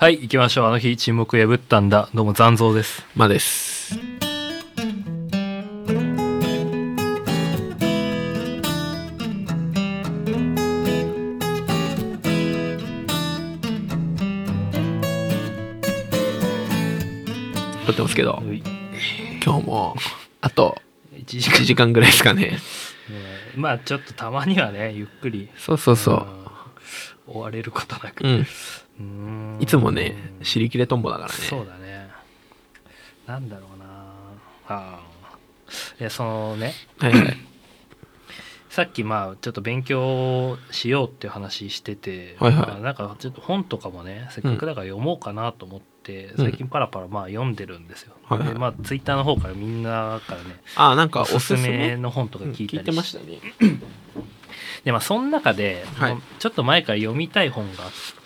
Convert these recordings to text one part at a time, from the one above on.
はい行きましょう。あの日沈黙破ったんだ。どうも残像です。まあです。撮ってますけど、今日もあと1時1時間ぐらいですかね。ねまあちょっとたまにはねゆっくり。そうそうそん。追われることなく。う。うん。いつもね、尻切れとんぼだからね。そうだね。なんだろうな。あーいやそのね。はいはい。さっきまあちょっと勉強しようっていう話してて、はいはい。まあなんかちょっと本とかもねせっかくだから読もうかなと思って、うん。最近パラパラまあ読んでるんですよ、はいはい。でまあツイッターの方からみんなからねあ、なんかおおすすすめの本とかうん聞いたり聞いてましたね。でまあその中で、はい。まあちょっと前から読みたい本があって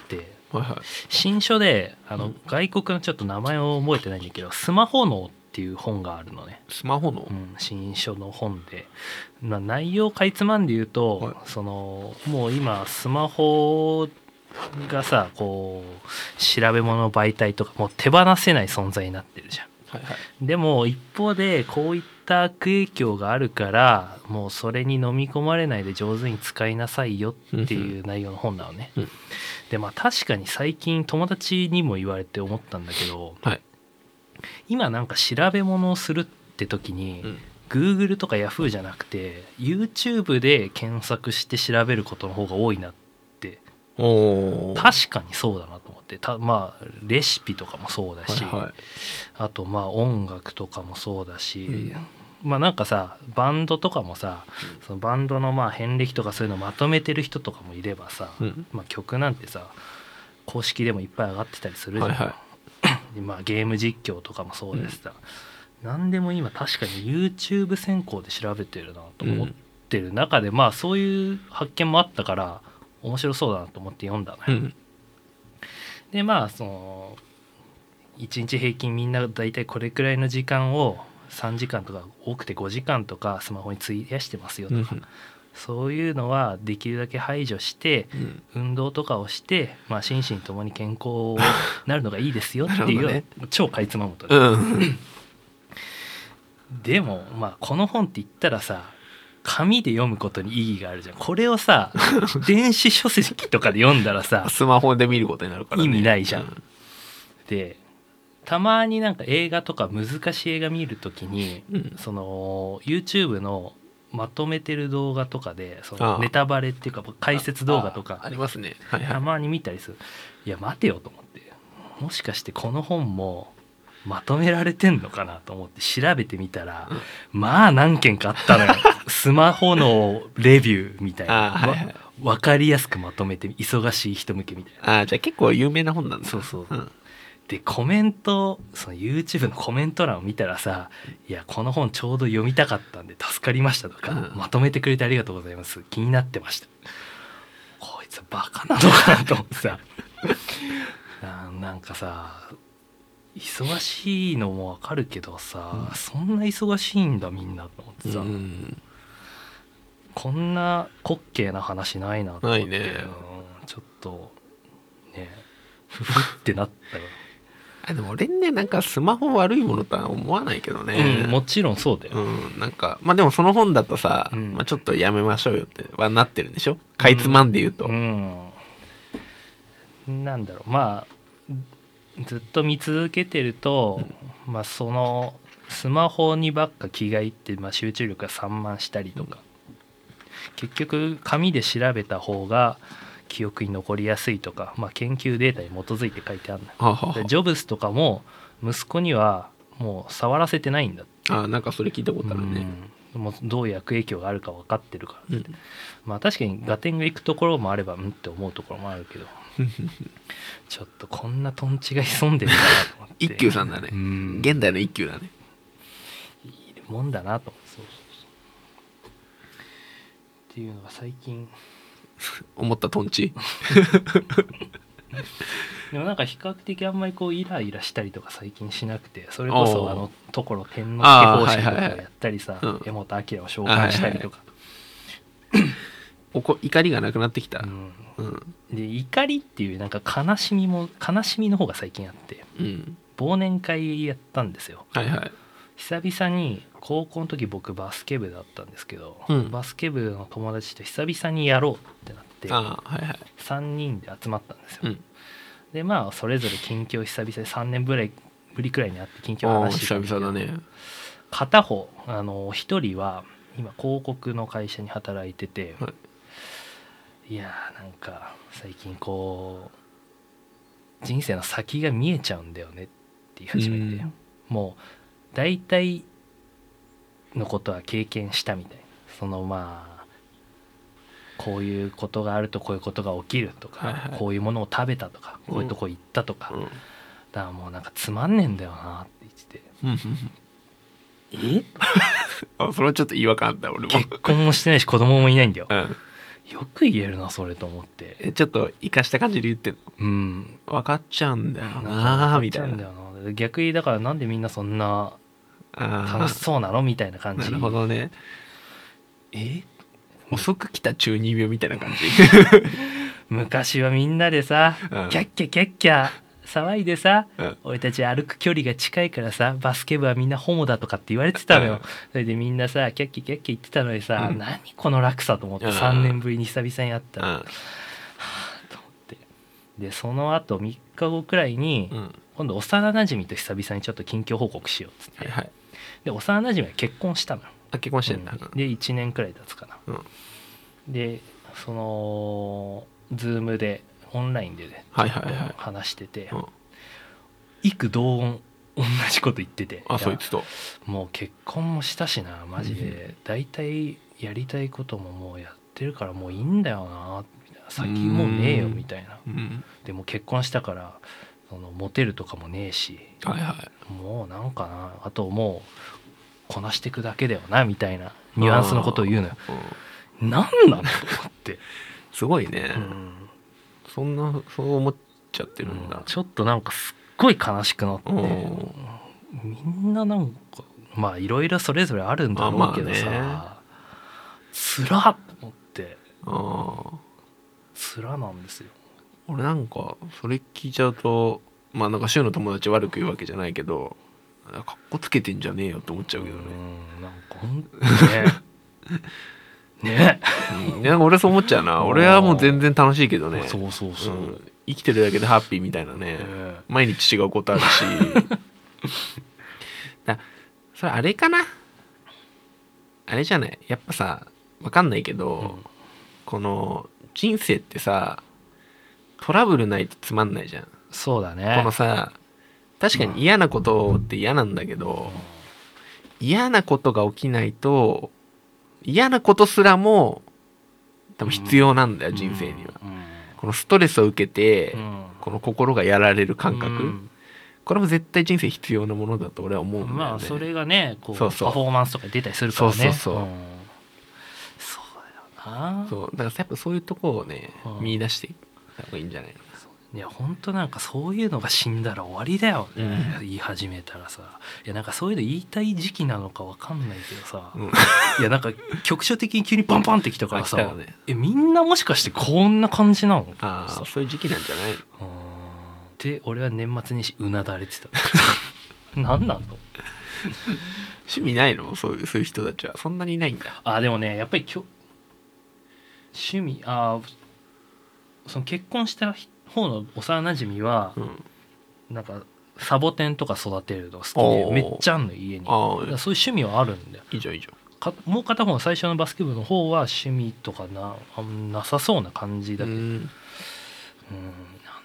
はいはい。新書であの、うん外国のちょっと名前を覚えてないんだけど「スマホ脳」っていう本があるのね、スマホの？うん、新書の本で、まあ、内容かいつまんで言うと、はいそのもう今スマホがさこう調べ物媒体とかもう手放せない存在になってるじゃん。はいはい。でも一方でこういった悪影響があるからもうそれに飲み込まれないで上手に使いなさいよっていう内容の本なのね。うん。でまあ確かに最近友達にも言われて思ったんだけど、はい。今なんか調べ物をするって時に、うん。Google とか Yahoo じゃなくて YouTube で検索して調べることの方が多いなって。確かにそうだなってたまあレシピとかもそうだし、はいはい。あとまあ音楽とかもそうだし、うん。まあなんかさバンドとかもさそのバンドのまあ遍歴とかそういうのまとめてる人とかもいればさ、うん。まあ、曲なんてさ公式でもいっぱい上がってたりするじゃん、はいはでまあ、ゲーム実況とかもそうですさ、何でも今確かに YouTube 先行で調べてるなと思ってる中で、まあそういう発見もあったから面白そうだなと思って読んだのよ、うん。でまあその1日平均みんな大体これくらいの時間を3時間とか多くて5時間とかスマホに費やしてますよとか、うんそういうのはできるだけ排除してうん。運動とかをして、まあ、心身ともに健康になるのがいいですよっていう、ね超かいつまむとね、うん。でもまあこの本って言ったらさ紙で読むことに意義があるじゃん。これをさ 電子書籍とかで読んだらさスマホで見ることになるからね。意味ないじゃん。うでたまになんか映画とか難しい映画見るときにうん。その YouTube のまとめてる動画とかでそのネタバレっていうか解説動画とああかりますね。はいはい。たまに見たりする。いや待てよと思って。もしかしてこの本もまとめられてんのかなと思って調べてみたら、まあ何件かあったのよ。スマホのレビューみたいな、あはいはい。わ分かりやすくまとめて忙しい人向けみたいな。ああ、じゃあ結構有名な本なんだ。そうそう。うん。でコメントその YouTube のコメント欄を見たらさ「いやこの本ちょうど読みたかったんで助かりました」とか、うん。まとめてくれてありがとうございます。気になってました」こいつバカなのかなと思ってさ。ななんかさ忙しいのもわかるけどさ、うん。そんな忙しいんだみんなと思ってさ、うん。こんな滑稽な話ないなと思って。ね。うん。ちょっとねふふってなったよ。あでも俺ね、なんかスマホ悪いものとは思わないけどね。うん、もちろんそうだよ、うん、なんか、まあでもその本だとさ、うん。まあちょっとやめましょうよってはなってるんでしょ？かいつまんで言うと。うん、なんだろう。まあずっと見続けてると、まあそのスマホにばっか気がいって、まあ、集中力が散漫したりとか、結局紙で調べた方が記憶に残りやすいとか、まあ、研究データに基づいて書いてあるのよ。はあはあでジョブスとかも息子にはもう触らせてないんだって。ああなんかそれ聞いたことあるね。うん。もうどういう悪影響があるか分かってるからうん。まあ確かに合点がいくところもあればうんって思うところもあるけど ちょっとこんなトンチが潜んでるなと思って一休さんだね。うん。現代の一休だね。いるもんだなと。思ってそうそうそう。っていうのが最近。思ったトンチ。でもなんか比較的あんまりこうイライラしたりとか最近しなくてそれこそあのところ天皇家方式とかやったりさうん。江本明を紹介したりとかおこ怒りがなくなってきた。うん。うん。で怒りっていうなんか悲しみも悲しみの方が最近あってうん。忘年会やったんですよ。はいはい。久々に高校の時僕バスケ部だったんですけど、うん。バスケ部の友達と久々にやろうってなってああはいはい。3人で集まったんですよ、うん。でまあそれぞれ近況久々で3年ぶりぶりくらいに会って近況ああ話してたん久だけど々だね。片方あの一人は今広告の会社に働いてて、、はいやーなんか最近こう人生の先が見えちゃうんだよねって言い始めて、うん。もう大体のことは経験したみたいな。そのまあこういうことがあるとこういうことが起きるとか、はいはい。こういうものを食べたとかこういうとこ行ったとか、うん。だからもうなんかつまんねえんだよなって言って。てうんうん。え？あそれはちょっと違和感あった俺も。結婚もしてないし子供もいないんだよ。うんよく言えるなそれと思って。えちょっと生かした感じで言ってんうん。の分かっちゃうんだよな。みたいな。逆にだからなんでみんなそんなあ楽しそうなの？みたいな感じ。あなるほどね。え？遅く来た中二病みたいな感じ？昔はみんなでさ、うん。キャッキャキャッキャ騒いでさ、うん。俺たち歩く距離が近いからさバスケ部はみんなホモだとかって言われてたのよ、うん。それでみんなさキャッキャキャッキャ言ってたのにさ、うん。何この落差と思ってうん。3年ぶりに久々に会ったら、うん。と思って。でその後3日後くらいに、うん。今度幼なじみと久々にちょっと近況報告しようっつって、はいはい。で幼なじみは結婚したのよ、あ結婚してんだ。うん。で1年くらい経つかな、うん。でそのズームでオンラインでねはいはいはい。話してて、うん。幾同音同じこと言ってて。あそいつと？もう結婚もしたしなマジで。大体やりたいことももうやってるからもういいんだよなみたいな。先もうねえようん。みたいな。うん。でも結婚したからそのモテるとかもねえしはいはい。もうなんかなあともうこなしていくだけだよなみたいなニュアンスのことを言うのよ。うん。何なの？と思って、すごいね。うんそんなそう思っちゃってるんだ。ちょっとなんかすっごい悲しくなって。うん。みんななんかまあいろいろそれぞれあるんだろうけどさ、あまつらっと思って。つらなんですよ。俺なんかそれ聞いちゃうとまあなんか柊の友達悪く言うわけじゃないけどかっこつけてんじゃねえよって思っちゃうけどね。うんなんかほんとね ね。うんなんか俺そう思っちゃうな。俺はもう全然楽しいけどね。そうそうそう、うん。生きてるだけでハッピーみたいなね。え毎日違うことあるし。だそれあれかな？あれじゃない？やっぱさわかんないけど、うん。この人生ってさトラブルないとつまんないじゃん。そうだね。このさ確かに嫌なことって嫌なんだけど嫌なことが起きないと嫌なことすらも多分必要なんだよ、人生には。このストレスを受けて、うん。この心がやられる感覚、うん。これも絶対人生必要なものだと俺は思うんだよね。まあそれがねこうそうそう。パフォーマンスとか出たりするからね。そうそうそう。ん。そうだよな。そう。だからやっぱそういうとこをね、うん。見出していった方がいいんじゃないかいや本当なんかそういうのが死んだら終わりだよね、うん。言い始めたらさ。いやなんかそういうの言いたい時期なのかわかんないけどさ、な。うん。いやなんか局所的に急にパンパンってきたからさ、ね。えみんなもしかしてこんな感じなの？ああそう。いう時期なんじゃないで俺は年末にしうなだれてた 何なの？趣味ないの？そういうそういう人たちは。そんなにいないんだ。あでもねやっぱりきょ趣味あその結婚した方の幼なじみはうん、なんかサボテンとか育てるの好きでめっちゃあんの家に。だああからそういう趣味はあるんだよ。いいじゃんいいじかもう片方の最初のバスケ部の方は趣味とかななさそうな感じだけど。うん。んなん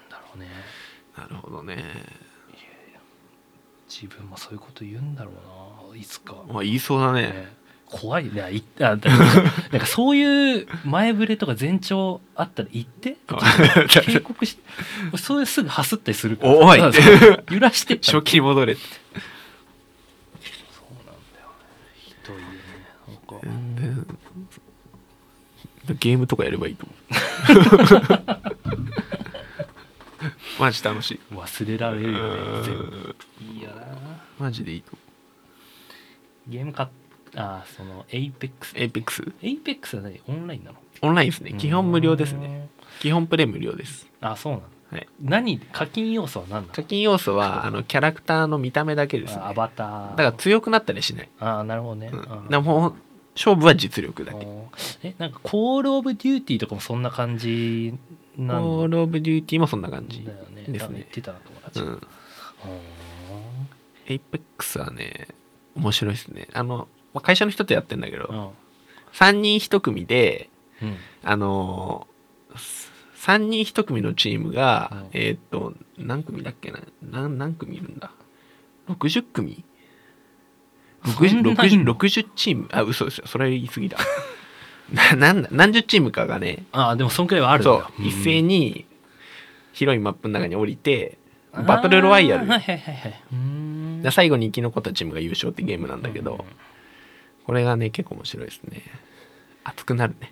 だろうね。なるほどね。自分もそういうこと言うんだろうないつか、まあ言いそうだね。ね怖いね。いあだなんかそういう前触れとか前兆あったら言って？警告してそういうすぐハスったりするから。おい。揺らして初期に戻れって。そうなんだよ。ね。ひどいよね。なんか。ゲームとかやればいいと思う。マジ楽しい。忘れられるよね。全部うん。いいよな。マジでいいとゲーム買っああその Apex Apex Apex は何？オンラインなの？オンラインですね。基本無料ですね。基本プレイ無料です。あそうなの、はい。何？課金要素は何な課金要素はあのキャラクターの見た目だけですね。アバター。だから強くなったりしない、ああなるほどね、うん、うん。だからもう勝負は実力だけ。えなんか Call of Duty とかもそんな感じコなんール・オブ・デューティーもそんな感じだよね。ですね言ってたな友達。が、うん。ほ Apex はね面白いですね。あのまあ会社の人とやってんだけど、ーうん。3人1組でうん。あの3人1組のチームが、うん。えーっと何組だっけな？何何組いるんだ？60組？そ 60, んないんの60チーム？あ嘘ですよそれ言い過ぎだ。ななんだ何十チームかがねああでもそんくらいはあるんだ。そう一斉に広いマップの中に降りてバトルロワイヤル。はいはいはい最後に生き残ったチームが優勝ってゲームなんだけど、うんこれがね結構面白いですね。熱くなるね。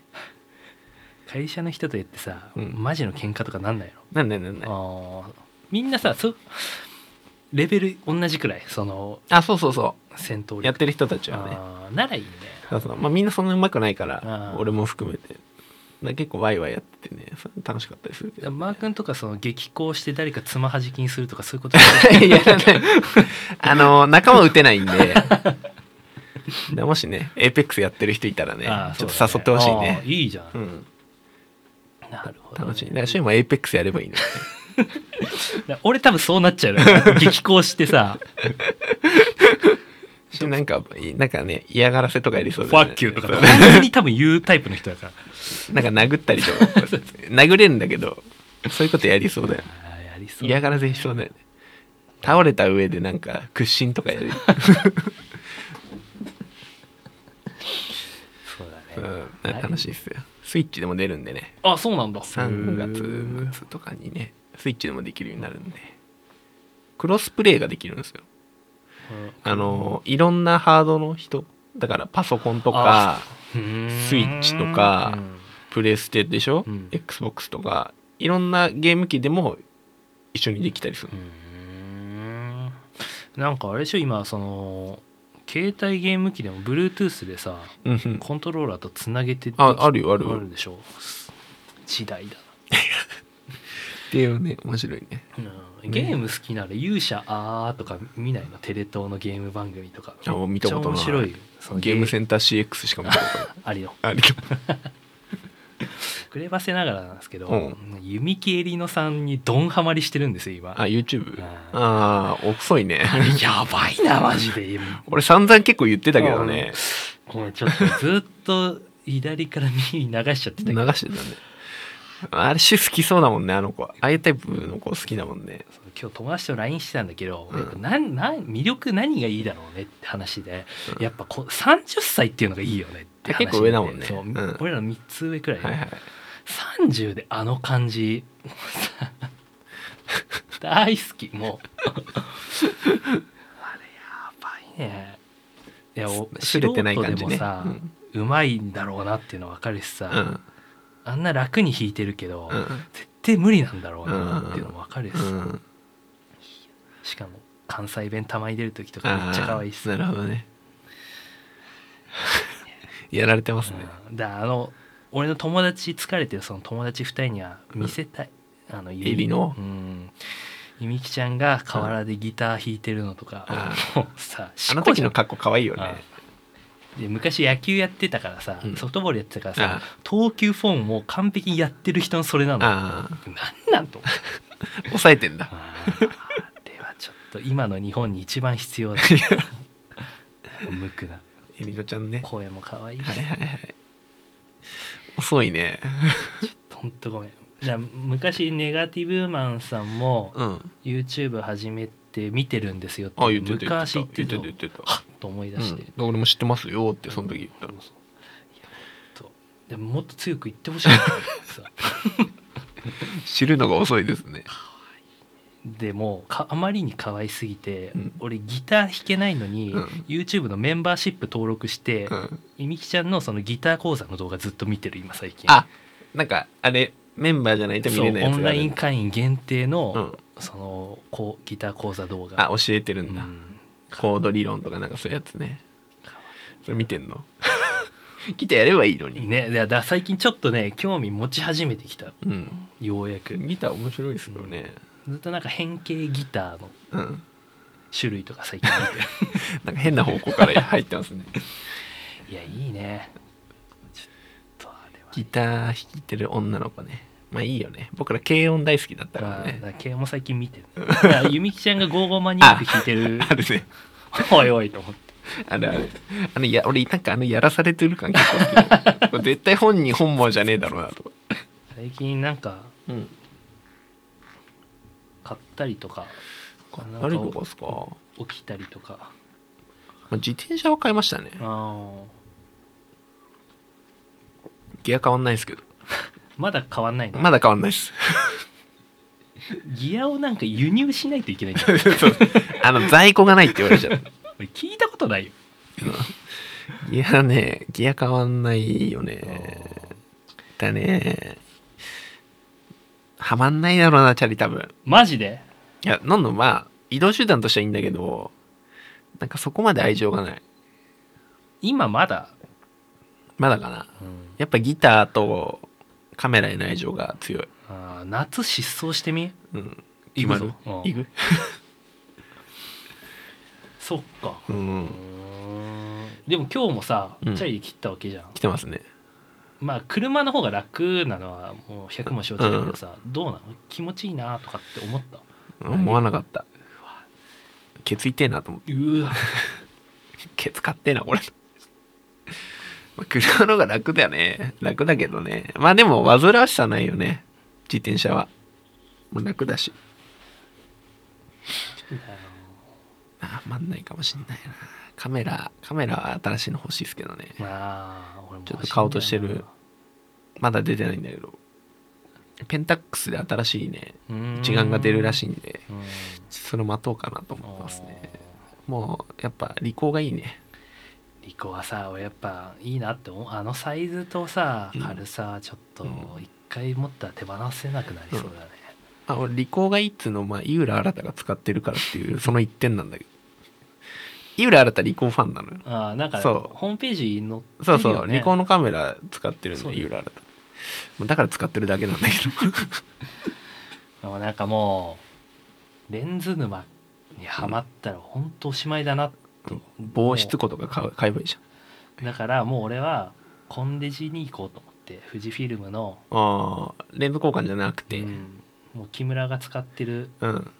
会社の人とやってさ、うん。マジの喧嘩とかなんないなんないなんない。のあーみんなさそレベル同じくらい？そのあそうそうそ戦闘力。うやってる人たちはね。あーならいいね。そうそう。まあみんなそんな上手くないからあー。俺も含めて。だから結構ワイワイやっててねそれ楽しかったりするけど。マー君とかその激高して誰かつまはじきにするとかそういうこと？やらないあの仲間撃てないんでで もしね Apex やってる人いたらねあーちょっと誘ってほしいあねーいいじゃん、うん。なるほどね、楽しい。だからも Apex やればいいの だ俺多分そうなっちゃうよ激高してさ。なんかなんかね嫌がらせとかやりそう「だよね。ファッキュー」とか。本当に多分言うタイプの人だから。なんか殴ったりとか。殴れるんだけどそういうことやりそうだよあーやりそう。嫌がらせしそうだよね。倒れた上でなんか屈伸とかやる、そうん、楽しいっすよ。スイッチでも出るんでね。あそうなんだ。3月末とかにねスイッチでもできるようになるんで。クロスプレイができるんですよ。あのいろんなハードの人だからパソコンとかスイッチとかうん。プレステでしょ、うん。XBOX とかいろんなゲーム機でも一緒にできたりする。なんかあれでしょ今その携帯ゲーム機でも Bluetooth でさうんうん。コントローラーとつなげてああるよあるよ。あるでしょ？時代だっていうね面白いね。な、うん、ゲーム好きなら勇者あーとか見ないの？テレ東のゲーム番組とか。あ見たことない。面白いゲームセンター CX しか見たことない。ありのあり くればせながらなんですけど、うん。弓木えりのさんにドンハマりしてるんですよ今。あ YouTube あああ遅いね。やばいなマジで。俺散々結構言ってたけどね。ごめんちょっとずっと左から右に流しちゃってた流けど。してたねあれ種好きそうだもんねあの子。ああいうタイプの子好きだもんね。今日友達と LINE してたんだけど、うん。なんなん魅力何がいいだろうねって話で、やっぱこ30歳っていうのがいいよねって話で。結構上だもんね。そううん。俺ら3つ上くらい、はいはい。30であの感じ。大好きもう。あれやばいね。いやおすれてない感じね。素人でもさ、うまいんだろうなっていうの分かるしさ、うんあんな楽に弾いてるけど、うん。絶対無理なんだろうなっていうのも分かるし。さ、うん。しかも関西弁たまに出る時とかめっちゃ可愛いしあーなるほどね。やられてますね。うん。だあの俺の友達疲れてるその友達2人には見せたい、あのエリの？うん。ゆみきちゃんが河原でギター弾いてるのとか、あもうさあの時のか格好可愛いよねで昔野球やってたからさ、うん。ソフトボールやってたからさあ投球フォームも完璧にやってる人のそれなの。なんなんと 抑えてんだ。あーあれはちょっと今の日本に一番必要だ無垢なエリノちゃんね。声も可愛いし、はいはいはい。遅いね。ほんとごめん。じゃあ昔ネガティブマンさんもうん。YouTube 始めて見てるんですよってあ言ってた言昔言っててた言ってた言ってた。はっと思い出して、うん、俺も知ってますよってその時言ったそうでももっと強く言ってほしい 知るのが遅いですね。でもかあまりに可愛すぎて、うん。俺ギター弾けないのに、うん。YouTube のメンバーシップ登録して、うん。いみきちゃんのそのギター講座の動画ずっと見てる今最近。あなんかあれメンバーじゃないと見れないやつオンライン会員限定の、うん。そのこうギター講座動画。あ教えてるんだ、うんコード理論とかなんかそういうやつね。それ見てんの？ギターやればいいのに。ねだから最近ちょっとね興味持ち始めてきた。うん。ようやく。ギター面白いですよね。ずっとなんか変形ギターのうん。種類とか最近見て。る なんか変な方向から入ってますね。いやいいね。ちょっとあれは。ギター弾いてる女の子ねまあいいよね。僕ら軽音大好きだったからまあ、ねだから慶応も最近見てる。いやゆみきちゃんがゴーゴーマニアック弾いてる。あるね。おいおいと思って。あれあれ。あのいや俺なんかあのやらされてる感結構 絶対本人本望じゃねえだろうなと最近なんかうん。買ったりとか、何かとかですか、ま起きたりとか。あ、自転車は買いましたね。あギア変わんないですけど。ーまだ変わんないの、まだ変わんないです。ギアをなんか輸入しないといけないん。だあの在庫がないって言われちゃう。俺聞いたことないよ。ギアねギア変わんないよね。だね。はまんないだろうなチャリ多分。マジで？いやなんのまあ移動手段としてはいいんだけどなんかそこまで愛情がない。今まだ、まだかな。やっぱギターとカメラへの愛情が強い。あー夏失踪してみ？うん。行くぞ。うん。行く。そっか。ううん。でも今日もさ、うん。チャリで切ったわけじゃん。来てますね。まあ車の方が楽なのはもう100も承知だけどさ、どうなの？気持ちいいなとかって思った？思わなかった。ケツ痛えなと思って。うわ。ケツ買ってえなこれまあ車の方が楽だよね。楽だけどね。まあでも煩わしさないよね。自転車は。もう楽だし。あまんないかもしんないな。カメラカメラは新しいの欲しいですけどね。まあ俺もちょっと買おうとしてる。まだ出てないんだけど。ペンタックスで新しいね一眼が出るらしいんでうん。それ待とうかなと思ってますね。もうやっぱリコーがいいねリコはさ俺やっぱいいなって思う。あのサイズとさうん。軽さはちょっとうん。一回持ったら手放せなくなりそうだね、あ俺リコーがいいっつうのまあ井浦新が使ってるからっていう その一点なんだけど。井浦新リコーファンなのよ。ああなんかそう。ホームページに載ってるそうそうリコーのカメラ使ってるんそうで井浦新だから。使ってるだけなんだけど。でもなんかもうレンズ沼にはまったら本当おしまいだなって、防湿庫とか買う買えばいいじだからもう俺はコンデジに行こうと思って富士フィルムの、ゃんああレンズ交換じゃなくて。うん。もう木村が使ってるうん。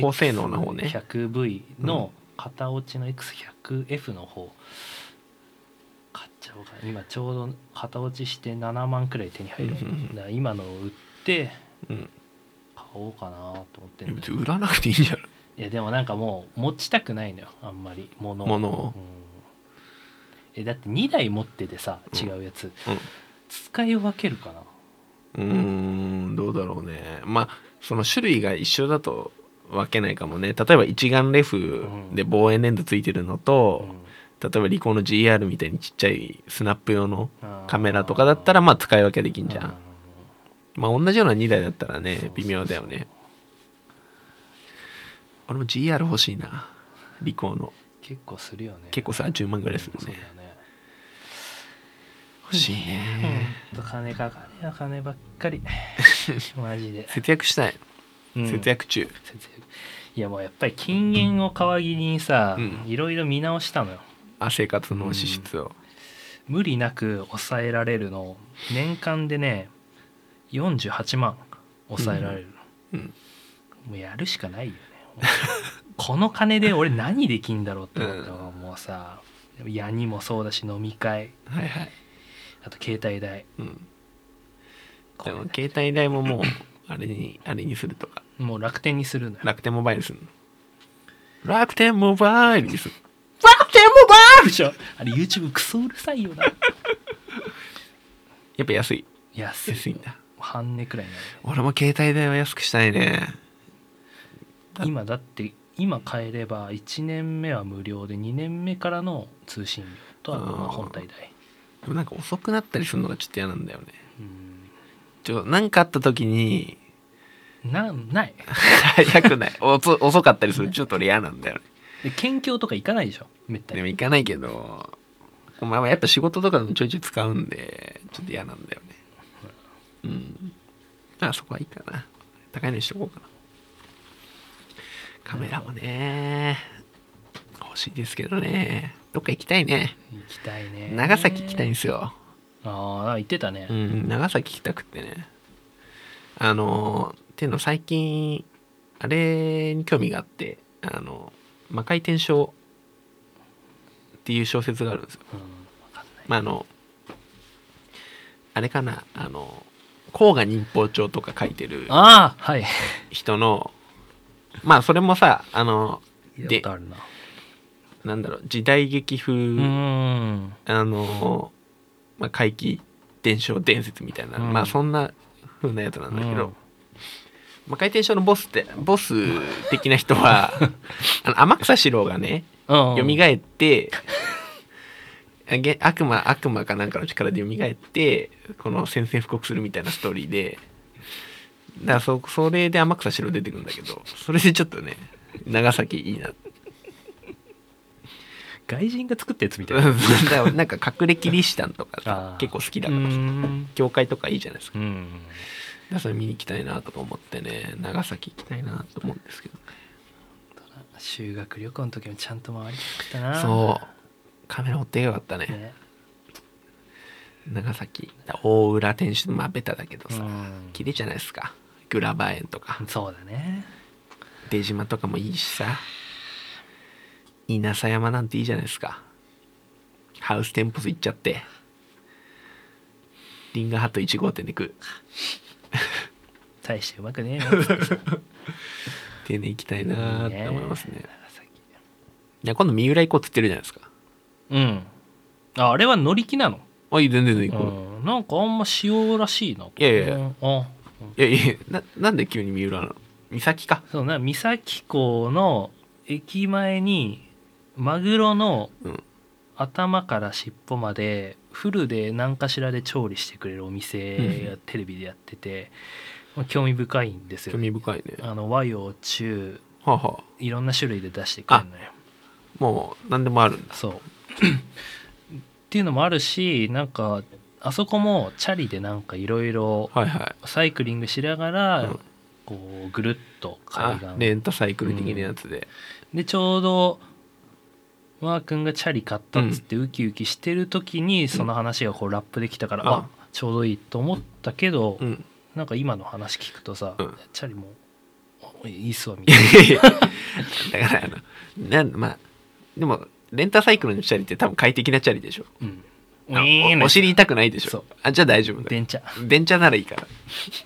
高性能な方ね。100V の片落ちの X100F の方買っちゃおうかな。今ちょうど片落ちして7万くらい手に入る。だから今のを売ってうん。買おうかなと思ってん売らなくていいんじゃないいやでもなんかもう持ちたくないのよあんまり。物を。物を？うん、えだって2台持っててさ違うやつ、使い分けるかな？うんうーんどうだろうね。まあその種類が一緒だと分けないかもね。例えば一眼レフで望遠レンズついてるのと、例えばリコーの GR みたいにちっちゃいスナップ用のカメラとかだったらまあ使い分けできんじゃん、まあ同じような2台だったらね微妙だよね俺も GR 欲しいな。リコーの。結構するよね。結構さ10万ぐらいするね。ね。欲しいね、ほんと金かかるよ金ばっかり。マジで、節約したい、うん。節約中。節約。いやもうやっぱり禁煙を皮切りにさ、うん。いろいろ見直したのよ。あ生活の支出を、無理なく抑えられるの。年間でね48万抑えられるの、うん。もうやるしかないよ。ね この金で俺何できんだろうって思ったのがもうさ矢にもそうだし飲み会。はいはい、あと携帯代。うん、でも携帯代ももう あれにあれにするとか。もう楽天にするのよ。楽天モバイルするの。楽天モバイルにする楽天モバイルでしょ。あれ YouTube クソうるさいよな。やっぱ安い。安い安いんだ。半値くらいになる。俺も携帯代は安くしたいね 今だって今買えれば1年目は無料で2年目からの通信料とあとまあ本体代。でもなんか遅くなったりするのがちょっと嫌なんだよね。うん。ちょなんかあった時になない。早くない。遅遅かったりするとちょっと俺嫌なんだよね。で県境とか行かないでしょ？めったに。でも行かないけどまあやっぱ仕事とかでもちょいちょい使うんでちょっと嫌なんだよね。うん。まあそこはいいかな。高いのにしとこうかなカメラもね欲しいですけどね。どっか行きたいね。行きたいね。長崎行きたいんですよ。ああ言ってたね。うん長崎行きたくってね。あのっていうの最近あれに興味があってあの魔界転生っていう小説があるんですよ。うんまああのあれかなあの甲賀忍法帳とか書いてるああはい。人の まあそれもさあのでな。なんだろう時代劇風、あの、まあ、怪奇伝承伝説みたいな、うん。まあそんな風なやつなんだけど、うん。まあ、回転症のボスってボス的な人は あの天草四郎がねうん。蘇ってあげ悪魔悪魔かなんかの力で蘇ってこの宣戦布告するみたいなストーリーでだからそそれで天草四郎出てくるんだけどそれでちょっとね長崎いいな。外人が作ったやつみたいだなからなんか隠れキリシタンとかさ結構好きだうから。さん。教会とかいいじゃないですか。うん。だからそれ見に行きたいなとか思ってね長崎行きたいなと思うんですけど。ね修学旅行の時もちゃんと回りたな。そう。カメラ持ってよかったね。ね。長崎。大浦天主のまあベタだけどさ、うん。綺麗じゃないですかグラバー園とか。そうだね。出島とかもいいしさ。稲佐山なんていいじゃないですか。ハウステンポス行っちゃって。リンガーハット1号店で食う大してうまくねえよ。ってね行きたいなーって思いますね。いや今度三浦行こうっつってるじゃないですか。うん。ああれは乗り気なの？あいい全然行こう、うん。なんかあんま塩らしいな。いやいやいや。うんあいやいやななんで急に三浦なの？三崎か。そうな三崎港の駅前にマグロのうん。頭から尻尾までフルで何かしらで調理してくれるお店がテレビでやってて、まあ興味深いんですよ興味深いね。あの和洋中はあ、はあ、いろんな種類で出してくれるのよ。もう何でもあるんだ。そう。っていうのもあるしなんかあそこもチャリでなんかいろいろはいはい。サイクリングしながら、うん。こうぐるっと海あ岸レンタサイクル的なやつで、でちょうどマー君がチャリ買ったっつってウキウキしてる時にその話がこうラップできたから、うんあちょうどいいと思ったけど、うん。なんか今の話聞くとさ、うん。チャリもあいいっすわみたいな。だからあのなんまあでもレンタサイクルのチャリって多分快適なチャリでしょ。うんおお尻痛くないでしょ？あじゃあ大丈夫だ電車。電車ならいいから。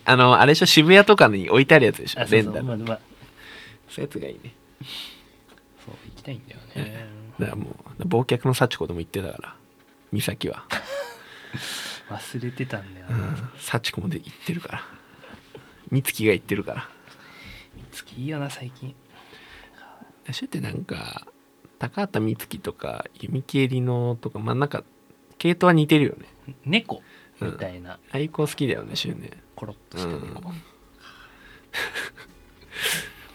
あのあれでしょ？渋谷とかに置いてあるやつでしょ？レンタル。まあまあ。そういうやつがいいね。そう行きたいんだよね。だからもう忘却の幸子でも言ってたから。美咲は、忘れてたんだよう、なん。幸子もで言ってるから。美月が言ってるから。月いいよな最近。それってなんか高畑充希とか弓木えりのとかまあなんか系統は似てるよね。猫？みたいな、ああいう子好きだよねシュウねコロッとした猫、うん。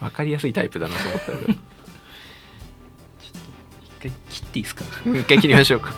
分かりやすいタイプだなと思ったけど。一回切っていいですか？一回切りましょうか